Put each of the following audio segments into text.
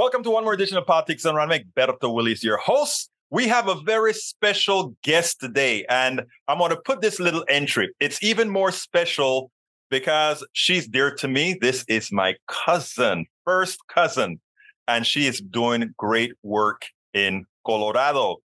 Welcome to one more edition of Politics Done Right. I'm your host. We have a very special guest today, and I'm going to put this little entry. It's even more special because she's dear to me. This is my cousin, first cousin, and she is doing great work in Colorado,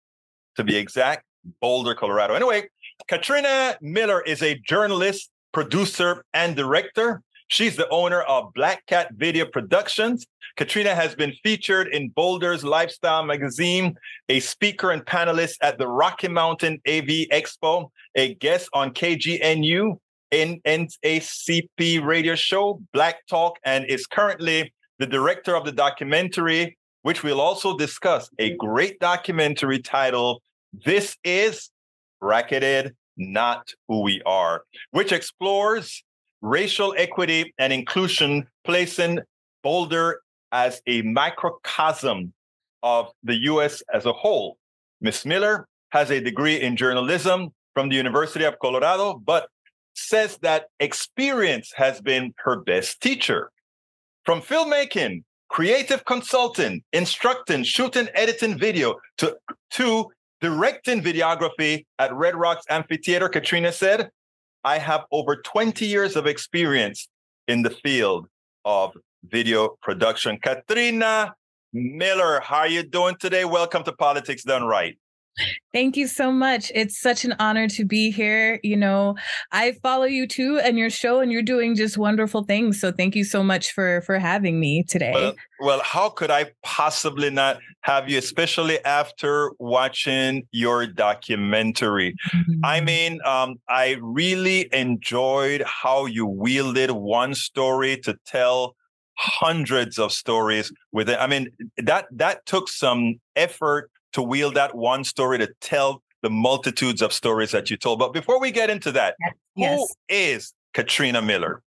to be exact, Boulder, Colorado. Anyway, Katrina Miller is a journalist, producer, and director. She's the owner of Black Cat Video Productions. Katrina has been featured in Boulder's Lifestyle magazine, a speaker and panelist at the Rocky Mountain AV Expo, a guest on KGNU, NAACP radio show, Black Talk, and is currently the director of the documentary, which we'll also discuss, a great documentary titled This is Bracketed, Not Who We Are, which explores racial equity and inclusion, placing Boulder as a microcosm of the US as a whole. Miss Miller has a degree in journalism from the University of Colorado, but says that experience has been her best teacher. From filmmaking, creative consulting, instructing, shooting, editing video to, to directing videography at Red Rocks Amphitheater, Katrina said, I have over 20 years of experience in the field of video production. Katrina Miller, how are you doing today? Welcome to Politics Done Right. Thank you so much. It's such an honor to be here. You know, I follow you too and your show and you're doing just wonderful things. So thank you so much for for having me today. Well, well how could I possibly not have you especially after watching your documentary? Mm-hmm. I mean, um, I really enjoyed how you wielded one story to tell hundreds of stories with it. I mean, that that took some effort to wield that one story to tell the multitudes of stories that you told. But before we get into that, yes. who is Katrina Miller?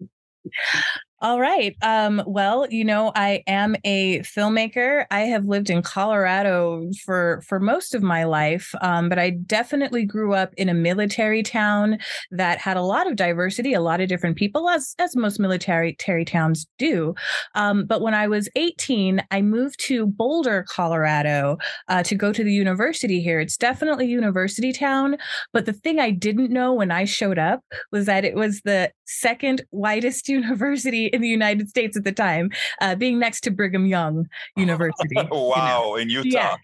All right. Um, well, you know, I am a filmmaker. I have lived in Colorado for for most of my life, um, but I definitely grew up in a military town that had a lot of diversity, a lot of different people, as as most military towns do. Um, but when I was 18, I moved to Boulder, Colorado, uh, to go to the university here. It's definitely university town, but the thing I didn't know when I showed up was that it was the second whitest university in the United States at the time, uh, being next to Brigham Young University. wow, you know? in Utah. Yeah.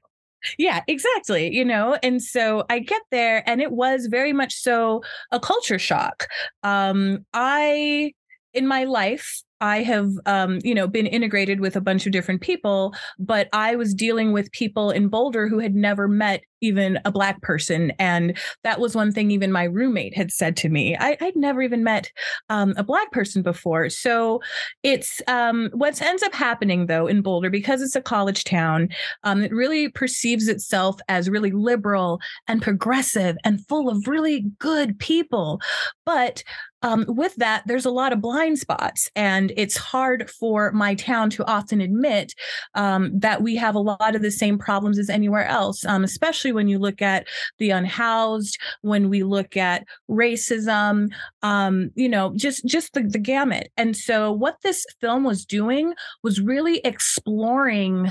Yeah, exactly. You know, and so I get there, and it was very much so a culture shock. Um, I, in my life, I have, um, you know, been integrated with a bunch of different people, but I was dealing with people in Boulder who had never met even a black person, and that was one thing even my roommate had said to me. I, would never even met um, a black person before, so it's um, what ends up happening though in Boulder because it's a college town. Um, it really perceives itself as really liberal and progressive and full of really good people, but um, with that, there's a lot of blind spots, and it's hard for my town to often admit um, that we have a lot of the same problems as anywhere else, um, especially when you look at the unhoused, when we look at racism, um, you know, just just the, the gamut. And so, what this film was doing was really exploring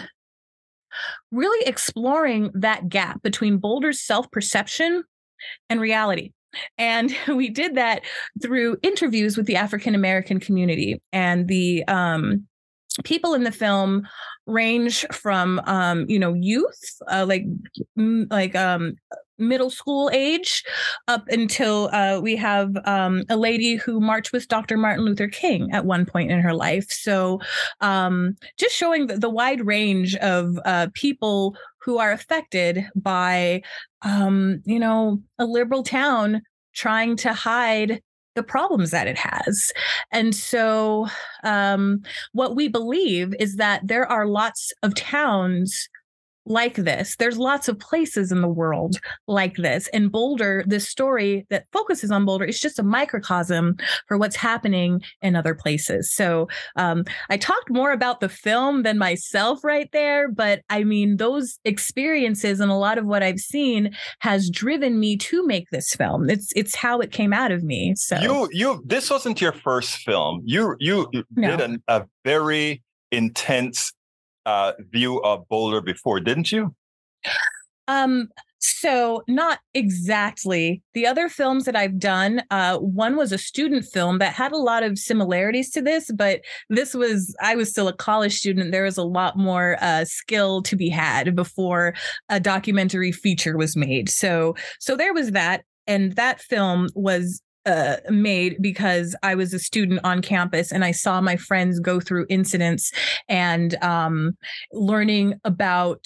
really exploring that gap between Boulder's self perception and reality. And we did that through interviews with the African American community. And the um, people in the film range from um, you know youth uh, like like um, middle school age up until uh, we have um, a lady who marched with Dr. Martin Luther King at one point in her life. So um, just showing the, the, wide range of uh, people who are affected by, um, you know, a liberal town trying to hide the problems that it has. And so, um, what we believe is that there are lots of towns like this. There's lots of places in the world like this. And Boulder, this story that focuses on Boulder, is just a microcosm for what's happening in other places. So um, I talked more about the film than myself right there, but I mean, those experiences and a lot of what I've seen has driven me to make this film. It's it's how it came out of me. So you you this wasn't your first film. You you, you no. did a very intense uh, view of Boulder before, didn't you? Um, so not exactly. The other films that I've done, uh, one was a student film that had a lot of similarities to this, but this was I was still a college student. There was a lot more uh, skill to be had before a documentary feature was made. So so there was that, and that film was uh, made because I was a student on campus and I saw my friends go through incidents and um, learning about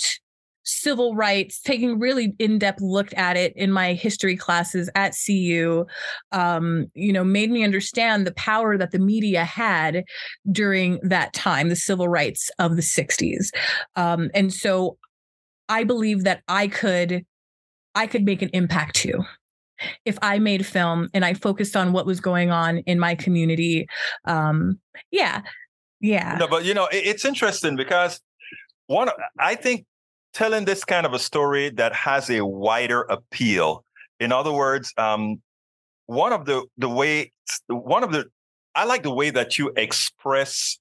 civil rights, taking really in-depth look at it in my history classes at CU, um, you know, made me understand the power that the media had during that time, the civil rights of the 60s. Um, and so I believe that I could I could make an impact too if I made film and I focused on what was going on in my community. Um, yeah. Yeah. No, but you know, it, it's interesting because one, I think telling this kind of a story that has a wider appeal. In other words, um, one of the the way one of the I like the way that you express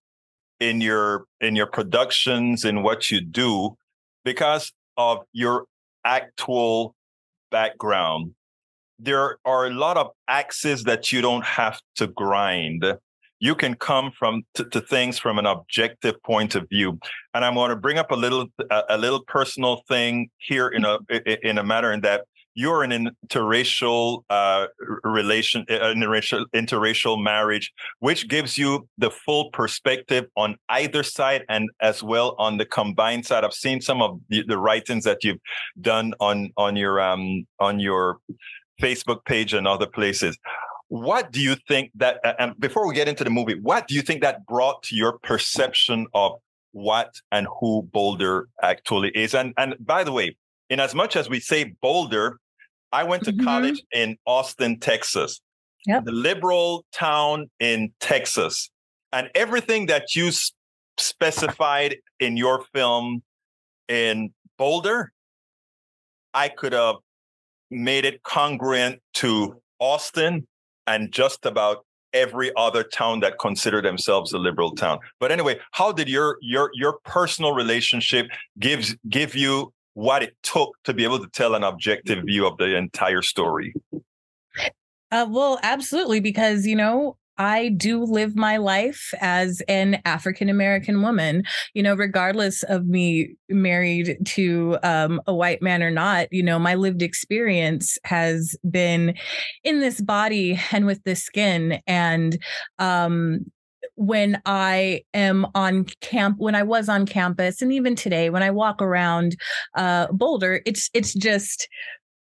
in your in your productions in what you do because of your actual background. There are a lot of axes that you don't have to grind you can come from to, to, things from an objective point of view and i'm going to bring up a little a, a little personal thing here in a in a matter in that you're in an interracial uh, relation, interracial, interracial marriage, which gives you the full perspective on either side and as well on the combined side. I've seen some of the, the writings that you've done on on your um on your Facebook page and other places. What do you think that, and before we get into the movie, what do you think that brought to your perception of what and who Boulder actually is? And and by the way, in as much as we say Boulder, I went to mm-hmm. college in Austin, Texas, yep. the liberal town in Texas, and everything that you specified in your film in Boulder, I could have made it congruent to Austin and just about every other town that consider themselves a liberal town. But anyway, how did your your your personal relationship gives give you what it took to be able to tell an objective view of the entire story? Uh, well, absolutely, because you know I do live my life as an African American woman, you know, regardless of me married to um, a white man or not, you know, my lived experience has been in this body and with this skin. And um, when I am on camp, when I was on campus, and even today, when I walk around uh, Boulder, it's it's just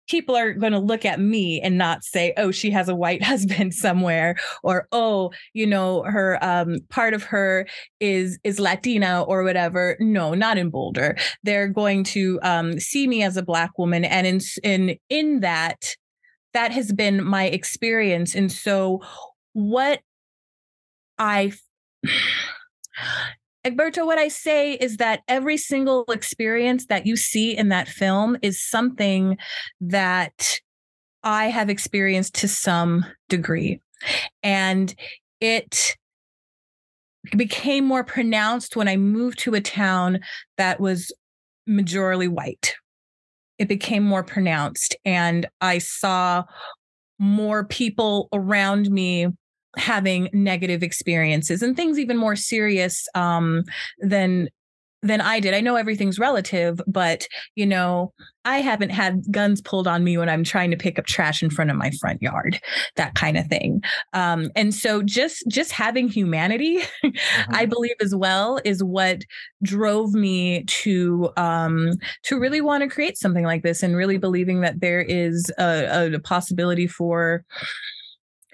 people are going to look at me and not say oh she has a white husband somewhere or oh you know her um part of her is is latina or whatever. No not in boulder. They're going to um see me as a black woman and in in in that that has been my experience. And so what i Egberto, what I say is that every single experience that you see in that film is something that I have experienced to some degree. And it became more pronounced when I moved to a town that was majorly white. It became more pronounced, and I saw more people around me having negative experiences and things even more serious um, than than I did. I know everything's relative, but you know, I haven't had guns pulled on me when I'm trying to pick up trash in front of my front yard, that kind of thing. Um, and so just just having humanity, mm-hmm. I believe as well, is what drove me to um, to really want to create something like this, and really believing that there is a, a possibility for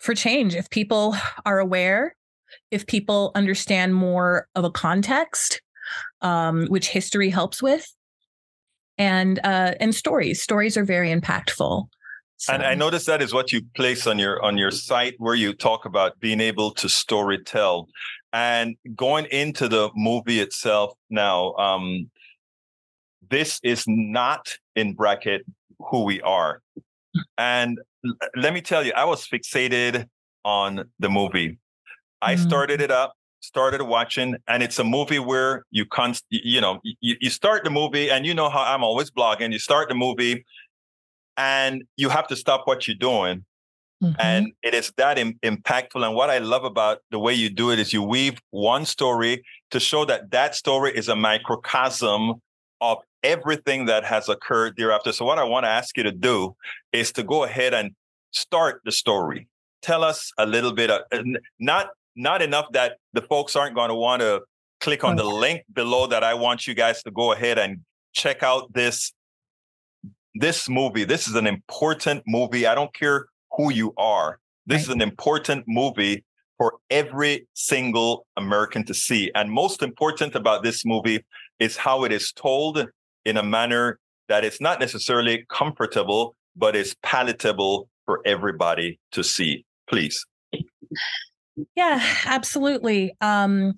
for change. If people are aware if people understand more of a context um, which history helps with and uh, and stories. Stories are very impactful. So. and i noticed that is what you place on your on your site where you talk about being able to story tell. And going into the movie itself now um, this is not in bracket who we are and let me tell you, I was fixated on the movie. I mm. started it up started watching, and it's a movie where you const, you know, you, you start the movie, and you know how I'm always blogging. You start the movie, and you have to stop what you're doing. Mm-hmm. And it is that Im- impactful. And what I love about the way you do it is you weave one story to show that that story is a microcosm of everything that has occurred thereafter. So, what I want to ask you to do is to go ahead and start the story. Tell us a little bit of not not enough that the folks aren't going to want to click on the link below that I want you guys to go ahead and check out this this movie. This is an important movie. I don't care who you are. This right. is an important movie for every single American to see. And most important about this movie is how it is told in a manner that is not necessarily comfortable, but is palatable for everybody to see. Please. Yeah, absolutely. Um,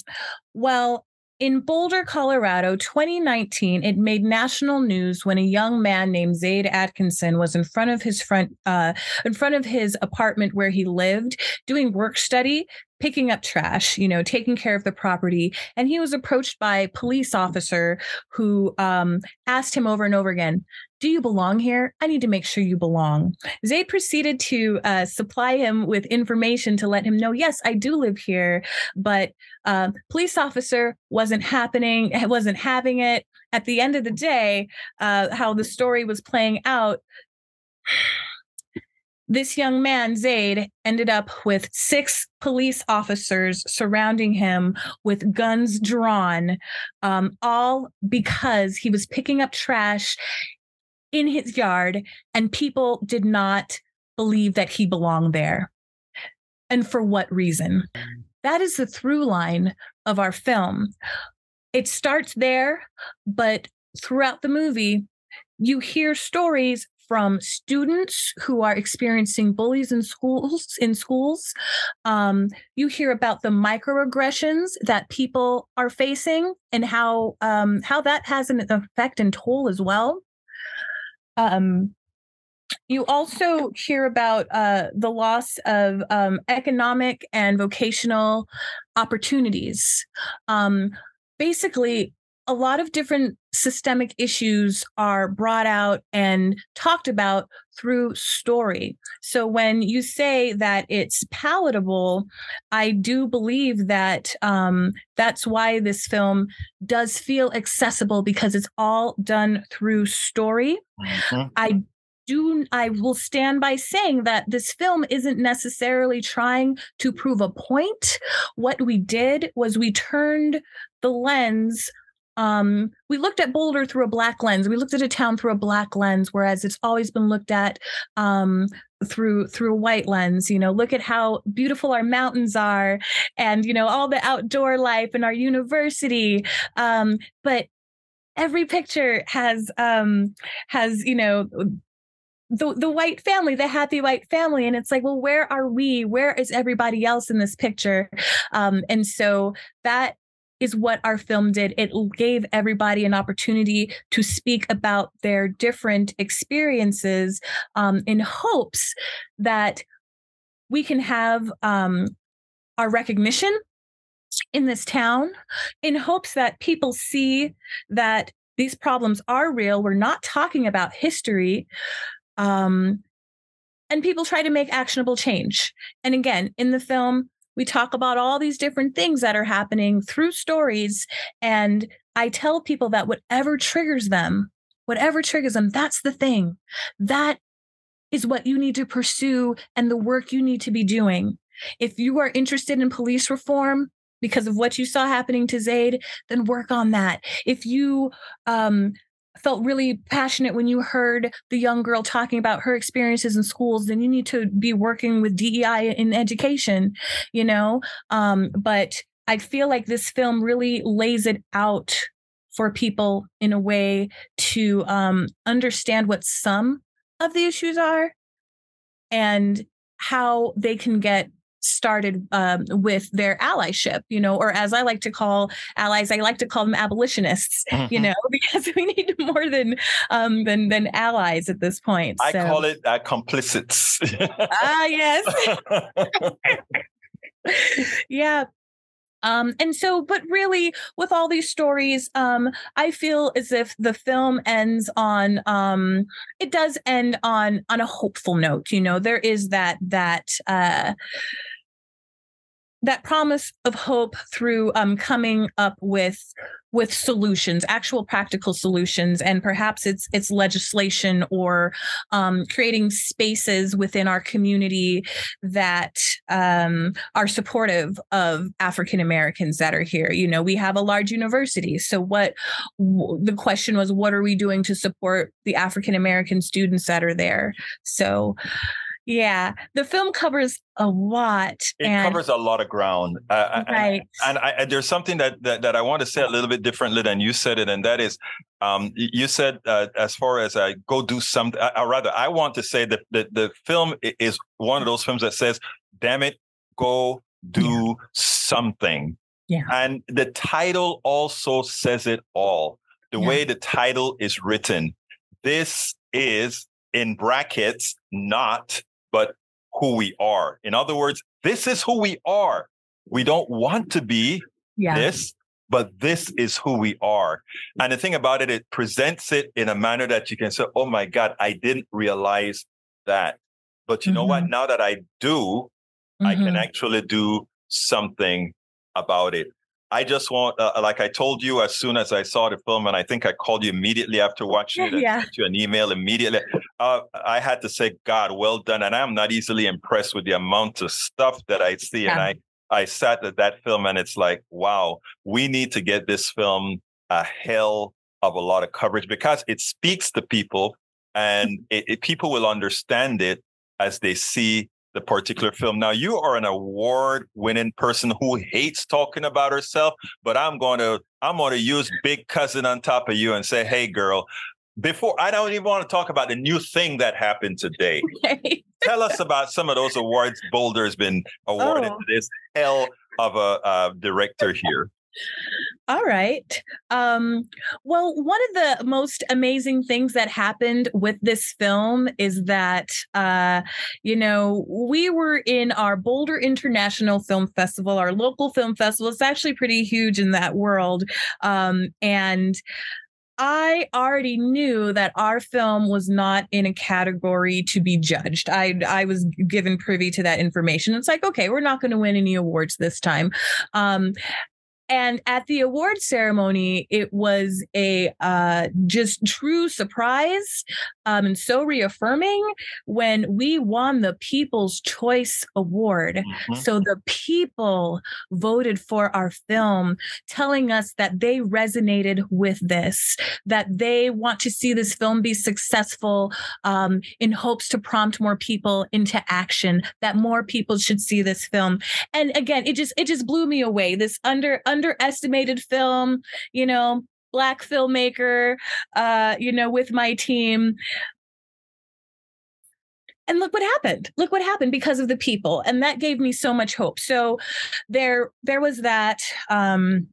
well, in Boulder, Colorado, 2019, it made national news when a young man named Zayd Atkinson was in front of his front, uh, in front of his apartment where he lived, doing work study, picking up trash, you know, taking care of the property. And he was approached by a police officer who um, asked him over and over again, do you belong here? I need to make sure you belong. Zayd proceeded to uh, supply him with information to let him know, yes, I do live here, but uh, police officer wasn't happening, wasn't having it. At the end of the day, uh, how the story was playing out this young man, Zayd, ended up with six police officers surrounding him with guns drawn, um, all because he was picking up trash in his yard and people did not believe that he belonged there. And for what reason? That is the through line of our film. It starts there, but throughout the movie, you hear stories from students who are experiencing bullies in schools in schools um, you hear about the microaggressions that people are facing and how um, how that has an effect and toll as well. Um, you also hear about uh, the loss of um, economic and vocational opportunities. Um, basically a lot of different systemic issues are brought out and talked about through story. So when you say that it's palatable, I do believe that um, that's why this film does feel accessible because it's all done through story. Mm-hmm. I do I will stand by saying that this film isn't necessarily trying to prove a point. What we did was we turned the lens um, we looked at Boulder through a black lens. We looked at a town through a black lens, whereas it's always been looked at um, through through a white lens. You know, look at how beautiful our mountains are, and you know all the outdoor life and our university. Um, but every picture has um, has you know the the white family, the happy white family, and it's like, well, where are we? Where is everybody else in this picture? Um, and so that is what our film did. It gave everybody an opportunity to speak about their different experiences um, in hopes that we can have um, our recognition in this town, in hopes that people see that these problems are real. We're not talking about history. Um, and people try to make actionable change. And again, in the film, we talk about all these different things that are happening through stories. And I tell people that whatever triggers them, whatever triggers them, that's the thing. That is what you need to pursue and the work you need to be doing. If you are interested in police reform, because of what you saw happening to Zayd, then work on that. If you um, felt really passionate when you heard the young girl talking about her experiences in schools then you need to be working with dei in education you know? Um, but i feel like this film really lays it out for people in a way to um, understand what some of the issues are and how they can get started um, with their allyship, you know, or as I like to call allies, I like to call them abolitionists, mm-hmm. you know, because we need more than um, than than allies at this point. I so. call it uh, complicits. ah, yes. yeah. Um, and so, but really, with all these stories, um, I feel as if the film ends on um, it does end on on a hopeful note. You know, there is that that uh, that promise of hope through um, coming up with with solutions actual practical solutions and perhaps it's it's legislation or um, creating spaces within our community that um, are supportive of african americans that are here. You know we have a large university so what w- the question was what are we doing to support the african american students that are there? So yeah, the film covers a lot. It and, covers a lot of ground. Uh, right. And, and, I, there's something that, that, that I want to say a little bit differently than you said it, and that is, um, you said uh, as far as I go do something, or rather, I want to say that the, the film is one of those films that says, "Damn it, go do yeah. something." Yeah. And the title also says it all. The yeah. way the title is written, this is in brackets not but who we are. In other words, this is who we are. We don't want to be yeah. this, but this is who we are. And the thing about it, it presents it in a manner that you can say, oh my God, I didn't realize that. But you mm-hmm. know what? Mm-hmm. Now that I do, mm-hmm. I can mm-hmm. actually do something about it. I just want, uh, like I told you, as soon as I saw the film, and I think I called you immediately after watching it, yeah. sent you an email immediately. Uh, I had to say, God, well done. And I'm not easily impressed with the amount of stuff that I see. Yeah. And I, I sat at that film, and it's like, wow, we need to get this film a hell of a lot of coverage because it speaks to people, and it, it, people will understand it as they see the particular film. Now, you are an award-winning person who hates talking about herself, but I'm going to I'm going to use Big Cousin on top of you and say, "Hey, girl." Before I don't even want to talk about the new thing that happened today. Okay. Tell us about some of those awards Boulder's been awarded oh. to this hell of a uh, director here. All right. Um, well, one of the most amazing things that happened with this film is that, uh, you know, we were in our Boulder International Film Festival, our local film festival. It's actually pretty huge in that world. Um, and I already knew that our film was not in a category to be judged. I I was given privy to that information. It's like, okay, we're not going to win any awards this time. Um, and at the award ceremony, it was a uh, just true surprise um, and so reaffirming when we won the People's Choice Award. Mm-hmm. So the people voted for our film, telling us that they resonated with this, that they want to see this film be successful um, in hopes to prompt more people into action, that more people should see this film. And again, it just it just blew me away. This under under underestimated film, you know, black filmmaker, uh, you know, with my team. And look what happened. Look what happened because of the people. And that gave me so much hope. So there there was that um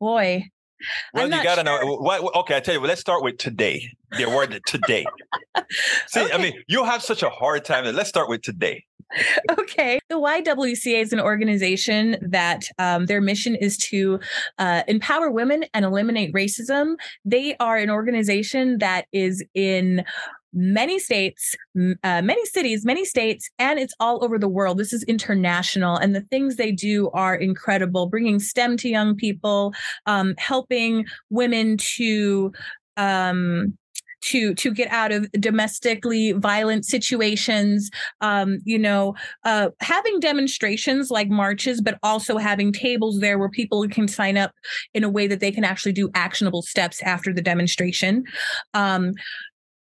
boy, well, you got to sure. know what. Okay, I tell you. Let's start with today. The award today. See, okay. I mean, you have such a hard time. Let's start with today. okay. The YWCA is an organization that um, their mission is to uh, empower women and eliminate racism. They are an organization that is in many states, uh, many cities, many states, and it's all over the world. This is international, and the things they do are incredible. Bringing STEM to young people, um, helping women to um, to to get out of domestically violent situations um, you know uh, having demonstrations like marches but also having tables there where people can sign up in a way that they can actually do actionable steps after the demonstration um,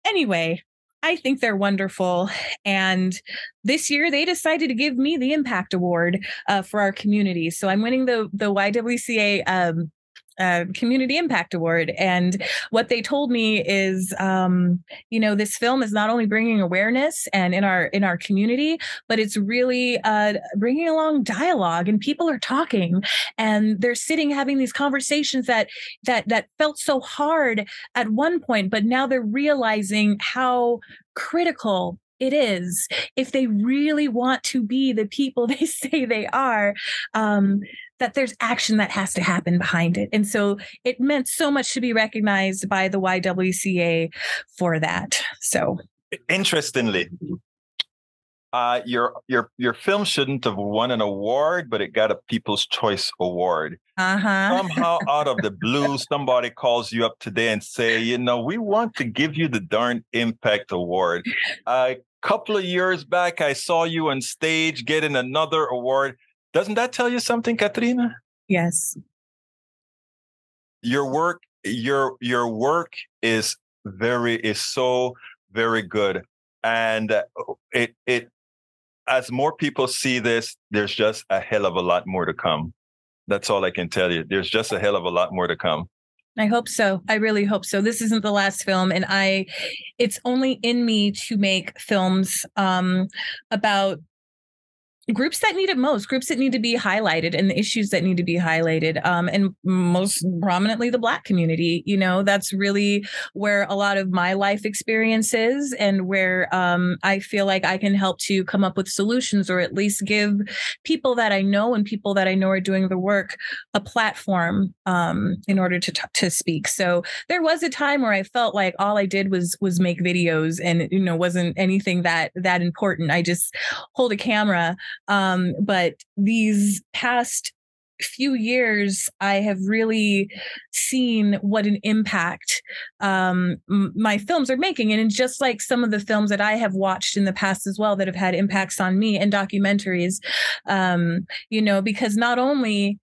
anyway I think they're wonderful. And this year they decided to give me the Impact Award uh, for our community. So I'm winning the the YWCA um, uh, community impact award and what they told me is um, you know this film is not only bringing awareness and in our in our community but it's really uh, bringing along dialogue and people are talking and they're sitting having these conversations that that that felt so hard at one point but now they're realizing how critical it is. If they really want to be the people they say they are um, that there's action that has to happen behind it. And so it meant so much to be recognized by the YWCA for that. So interestingly, uh, your your your film shouldn't have won an award, but it got a People's Choice Award. Uh-huh. Somehow, out of the blue, somebody calls you up today and say, you know, we want to give you the darn Impact Award. A couple of years back, I saw you on stage getting another award. Doesn't that tell you something, Katrina? Yes. Your work, your your work is very is so very good, and it it as more people see this, there's just a hell of a lot more to come. That's all I can tell you. There's just a hell of a lot more to come. I hope so. I really hope so. This isn't the last film, and I, it's only in me to make films um, about groups that need it most, groups that need to be highlighted, and the issues that need to be highlighted, um, and most prominently the Black community. You know, that's really where a lot of my life experience is, and where um, I feel like I can help to come up with solutions, or at least give people that I know and people that I know are doing the work a platform um, in order to t- to speak. So there was a time where I felt like all I did was was make videos, and you know, wasn't anything that that important. I just hold a camera um, but these past few years, I have really seen what an impact um, m- my films are making. And just like some of the films that I have watched in the past as well that have had impacts on me and documentaries, um, you know, because not only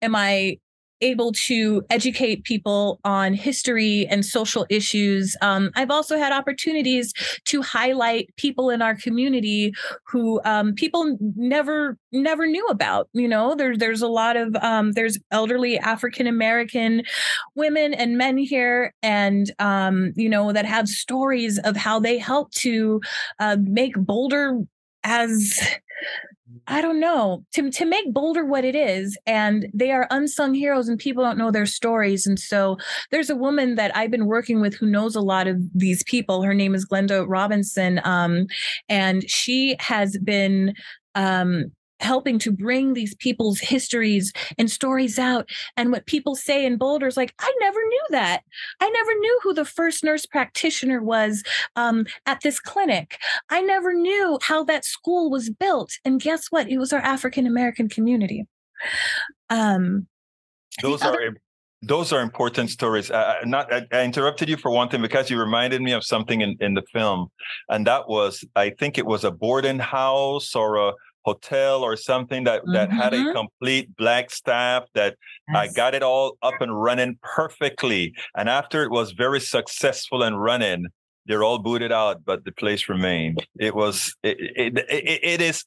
am I able to educate people on history and social issues. Um, I've also had opportunities to highlight people in our community who um, people never never knew about. You know, there's there's a lot of um, there's elderly African American women and men here, and um, you know that have stories of how they helped to uh, make Boulder as I don't know to to make Boulder what it is, and they are unsung heroes, and people don't know their stories. And so there's a woman that I've been working with who knows a lot of these people. Her name is Glenda Robinson, um, and she has been um, helping to bring these people's histories and stories out. And what people say in Boulder is like, I never knew that. I never knew who the first nurse practitioner was um, at this clinic. I never knew how that school was built. And guess what? It was our African American community. Um, those are those are important stories. Uh, not I, I, interrupted you for one thing because you reminded me of something in, in the film, and that was I think it was a boarding house or a hotel or something that mm-hmm. that had a mm-hmm. complete black staff that yes. I got it all up and running perfectly. And after it was very successful and running, they're all booted out, but the place remained. It was it, it, it, it is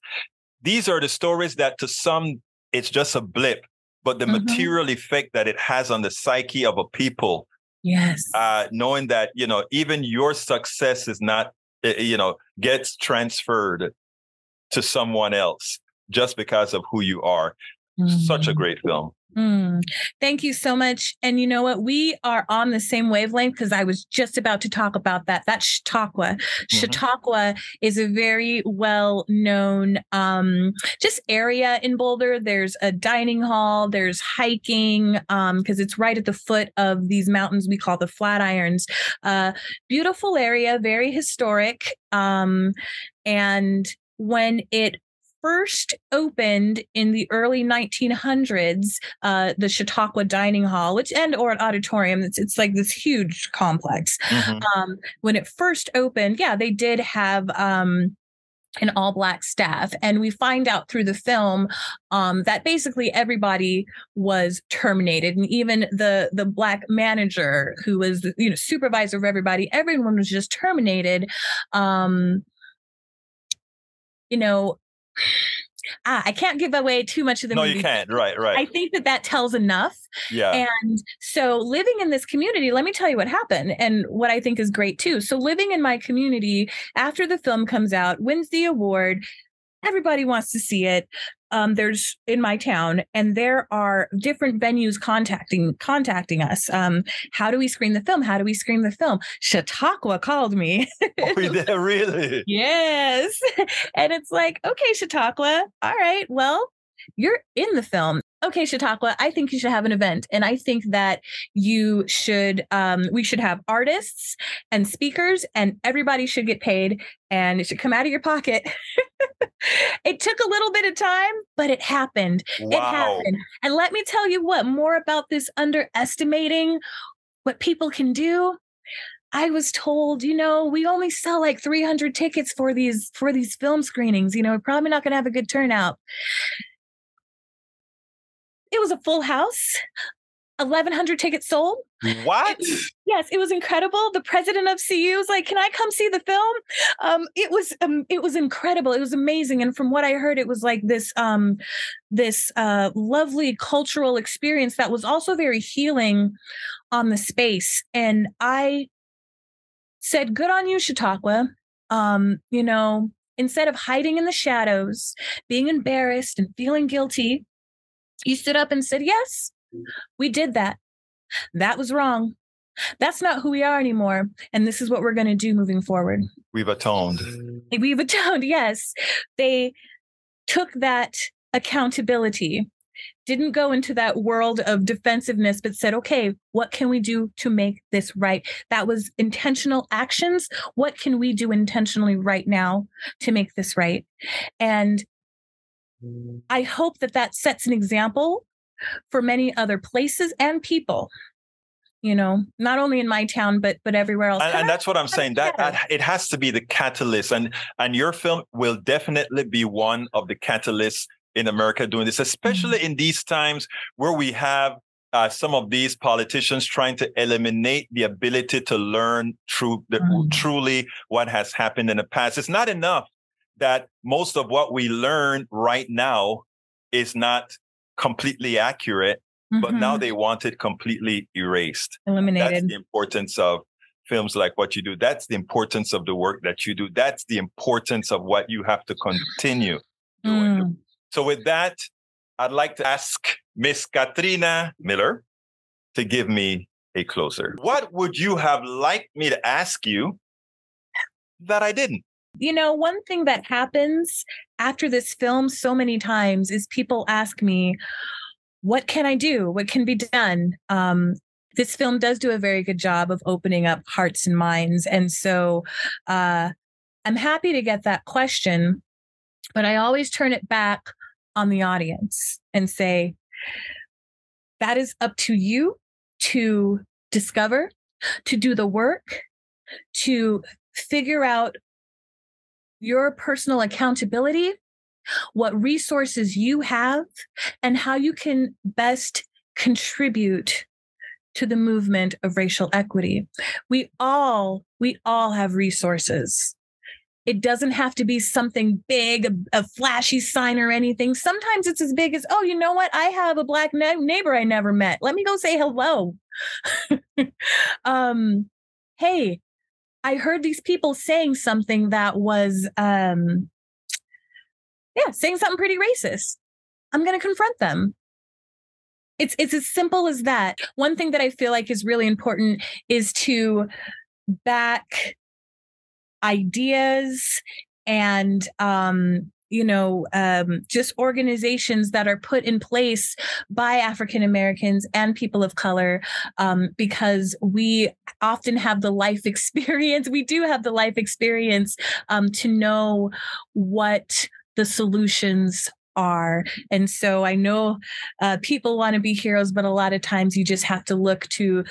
these are the stories that to some it's just a blip, but the mm-hmm. material effect that it has on the psyche of a people. Yes. Uh, knowing that, you know, even your success is not, eh, you know, gets transferred to someone else just because of who you are. Mm-hmm. Such a mm. great film. Mm. Thank you so much. And you know what? We are on the same wavelength because I was just about to talk about that. That's Chautauqua. Mm-hmm. Chautauqua is a very well known um, just area in Boulder. There's a dining hall, there's hiking because um, it's right at the foot of these mountains we call the Flatirons. Uh, beautiful area, very historic. Um, and when it first opened in the early 1900s, uh, the Chautauqua Dining Hall, which and or an auditorium, it's, it's like this huge complex. Mm-hmm. Um, when it first opened, yeah, they did have um, an all black staff and we find out through the film um, that basically everybody was terminated and even the the black manager who was the you know supervisor of everybody everyone was just terminated um, you know, ah, I can't give away too much of the no, movie. you can't. Right, right. I think that that tells enough. Yeah. And so living in this community, let me tell you what happened and what I think is great too. So living in my community after the film comes out, wins the award, everybody wants to see it um, there's in my town, and there are different venues contacting contacting us. Um, how do we screen the film? How do we screen the film? Chautauqua called me. oh, really? yes, and it's like, okay, Chautauqua. All right, well, you're in the film okay, Chautauqua, I think you should have an event. And I think that you should, um, we should have artists and speakers, and everybody should get paid and it should come out of your pocket. it took a little bit of time, but it happened. Wow. It happened. And let me tell you what more about this underestimating what people can do. I was told, you know, we only sell like 300 tickets for these for these film screenings. You know, we're probably not going to have a good turnout. It was a full house. 1100 tickets sold. What? Yes, it was incredible. The president of CU was like, "Can I come see the film?" Um, it was um, it was incredible. It was amazing, and from what I heard, it was like this um, this uh, lovely cultural experience that was also very healing on the space. And I said, "Good on you, Chautauqua." Um, you know, instead of hiding in the shadows, being embarrassed and feeling guilty, you stood up and said, Yes, we did that. That was wrong. That's not who we are anymore. And this is what we're going to do moving forward. We've atoned. We've atoned, yes. They took that accountability, didn't go into that world of defensiveness, but said, okay, what can we do to make this right? That was intentional actions. What can we do intentionally right now to make this right? And I hope that that sets an example for many other places and people you know not only in my town but but everywhere else and, and that's what i'm saying that, that it has to be the catalyst and and your film will definitely be one of the catalysts in america doing this especially mm-hmm. in these times where we have uh, some of these politicians trying to eliminate the ability to learn true the, mm-hmm. truly what has happened in the past it's not enough that most of what we learn right now is not completely accurate, mm-hmm. but now mm-hmm. they want it completely erased. Eliminated. That's the importance of films like what you do. That's the importance of the work that you do. That's the importance of what you have to continue doing. Mm. So with that, I'd like to ask Miss Katrina Miller to give me a closer. What would you have liked me to ask you that I didn't? You know, one thing that happens after this film so many times is people ask me, what can I do? What can be done? Um, this film does do a very good job of opening up hearts and minds. And so uh, I'm happy to get that question, but I always turn it back on the audience and say, that is up to you to discover, to do the work, to figure out your personal accountability, what resources you have, and how you can best contribute to the movement of racial equity. We all, we all have resources. It doesn't have to be something big, a, a, flashy sign or anything. Sometimes it's as big as, oh, you know what? I have a black ne- neighbor I never met. Let me go say hello. um, hey, I heard these people saying something that was, um, yeah, saying something pretty racist. I'm going to confront them. It's it's as simple as that. One thing that I feel like is really important is to back ideas and um, you know, um, just organizations that are put in place by African Americans and people of color, um, because we often have the life experience. We do have the life experience um, to know what the solutions are. And so I know uh, people want to be heroes, but a lot of times you just have to look to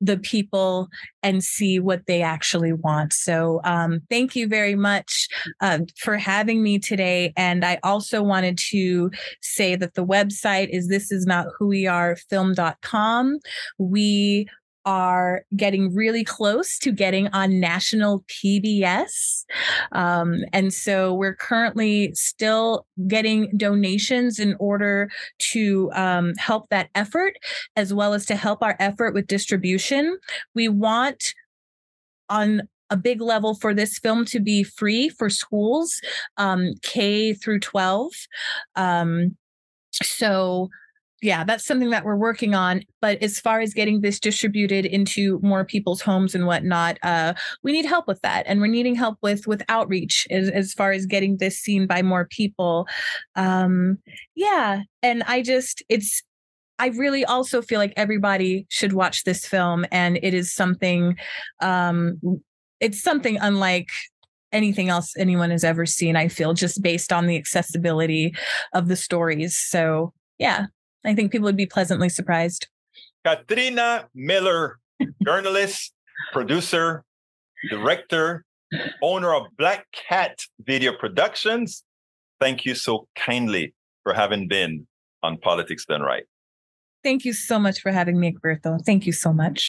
the people and see what they actually want. So, um, thank you very much uh, for having me today. And I also wanted to say that the website is this is not who we are film.com. We are getting really close to getting on national PBS. Um, and so we're currently still getting donations in order to um, help that effort, as well as to help our effort with distribution. We want on a big level for this film to be free for schools, um, K through 12. Um, so yeah, that's something that we're working on. But as far as getting this distributed into more people's homes and whatnot, uh, we need help with that, and we're needing help with with outreach as as far as getting this seen by more people. Um, yeah, and I just it's I really also feel like everybody should watch this film, and it is something. Um, it's something unlike anything else anyone has ever seen. I feel just based on the accessibility of the stories. So yeah, I think people would be pleasantly surprised. Katrina Miller, journalist, producer, director, owner of Black Cat Video Productions. Thank you so kindly for having been on Politics Done Right. Thank you so much for having me, Bertho. Thank you so much